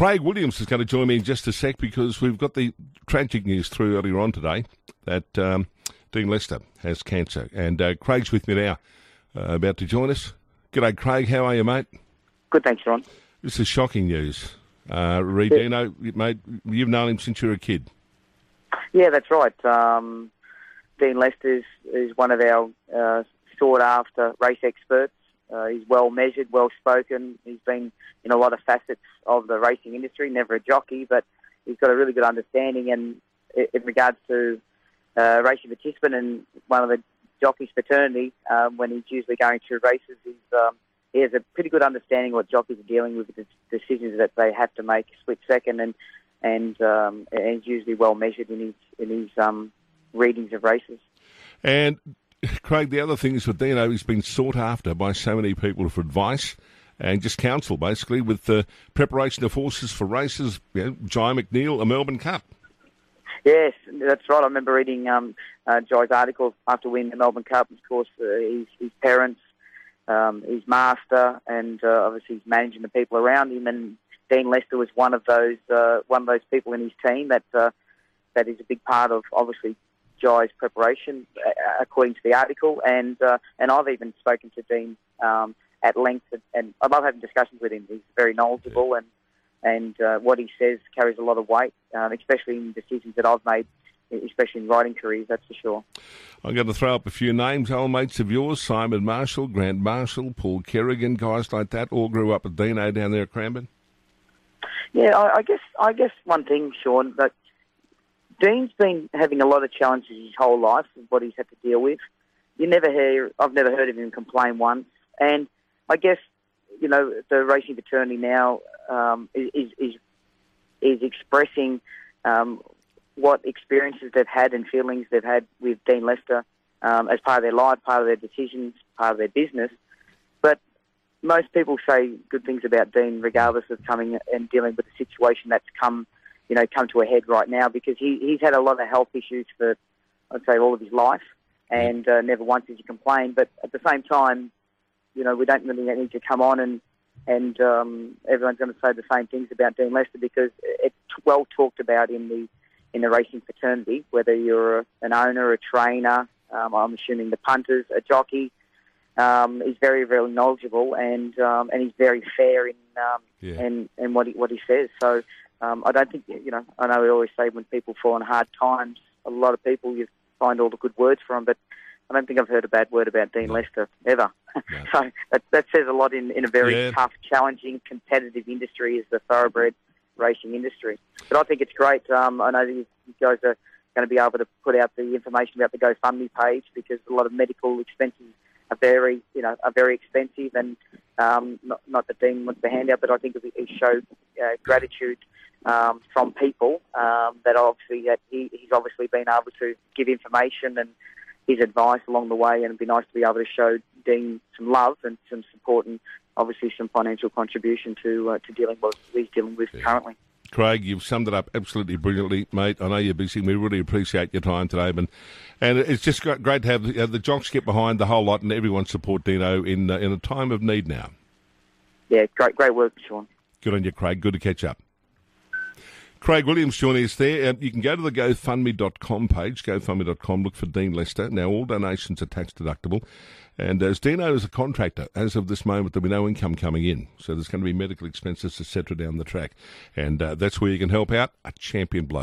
Craig Williams is going to join me in just a sec because we've got the tragic news through earlier on today that um, Dean Lester has cancer. And uh, Craig's with me now, uh, about to join us. G'day, Craig. How are you, mate? Good, thanks, Ron. This is shocking news. Uh, Reed, yeah. Mate, you've known him since you were a kid. Yeah, that's right. Um, Dean Lester is, is one of our uh, sought after race experts. Uh, he's well measured, well spoken. He's been in a lot of facets of the racing industry. Never a jockey, but he's got a really good understanding. And in regards to uh, racing participant and one of the jockeys fraternity, um, when he's usually going through races, he's, um, he has a pretty good understanding of what jockeys are dealing with, the decisions that they have to make split second, and and, um, and he's usually well measured in his in his um, readings of races. And Craig, the other thing is with Dino, he's been sought after by so many people for advice and just counsel, basically, with the preparation of horses for races. You know, Jye McNeil, a Melbourne Cup. Yes, that's right. I remember reading um, uh, Jye's article after winning the Melbourne Cup. Of course, uh, his, his parents, um, his master, and uh, obviously he's managing the people around him. And Dean Lester was one of those uh, one of those people in his team that uh, that is a big part of obviously Jye's preparation, uh, according to the article, and uh, and I've even spoken to Dean um, at length, and I love having discussions with him. He's very knowledgeable, and and uh, what he says carries a lot of weight, um, especially in decisions that I've made, especially in riding careers. That's for sure. I'm going to throw up a few names, old mates of yours: Simon Marshall, Grant Marshall, Paul Kerrigan, guys like that. All grew up with Dino down there at Cranbourne. Yeah, I, I guess I guess one thing, Sean, that Dean's been having a lot of challenges his whole life of what he's had to deal with. You never hear, I've never heard of him complain once. And I guess, you know, the racing fraternity now um, is, is, is expressing um, what experiences they've had and feelings they've had with Dean Lester um, as part of their life, part of their decisions, part of their business. But most people say good things about Dean, regardless of coming and dealing with the situation that's come you know, come to a head right now because he, he's had a lot of health issues for, I'd say, all of his life, and uh, never once has he complained. But at the same time, you know, we don't really need to come on and and um, everyone's going to say the same things about Dean Lester because it's well talked about in the in the racing fraternity. Whether you're an owner, a trainer, um, I'm assuming the punters, a jockey, um, he's very, very knowledgeable and um, and he's very fair in um, yeah. in, in what he what he says. So um, I don't think, you know, I know we always say when people fall in hard times, a lot of people you find all the good words from, but I don't think I've heard a bad word about Dean no. Lester ever. No. so that, that says a lot in, in a very yeah. tough, challenging, competitive industry as the thoroughbred racing industry. But I think it's great. Um, I know you guys are going to be able to put out the information about the GoFundMe page because a lot of medical expenses are very, you know, are very expensive, and um, not, not that Dean wants the handout, but I think it, it showed uh, gratitude um, from people um, that obviously that he, he's obviously been able to give information and his advice along the way, and it'd be nice to be able to show Dean some love and some support, and obviously some financial contribution to uh, to dealing with what he's dealing with yeah. currently. Craig, you've summed it up absolutely brilliantly, mate. I know you're busy. We really appreciate your time today, and and it's just great to have the, uh, the jocks get behind the whole lot and everyone support Dino in uh, in a time of need now. Yeah, great, great work, Sean. Good on you, Craig. Good to catch up. Craig Williams joining us there. you can go to the GoFundMe.com page, GoFundMe.com, look for Dean Lester. Now, all donations are tax deductible. And as Dino is a contractor, as of this moment, there'll be no income coming in. So there's going to be medical expenses, etc., down the track. And uh, that's where you can help out. A champion bloke.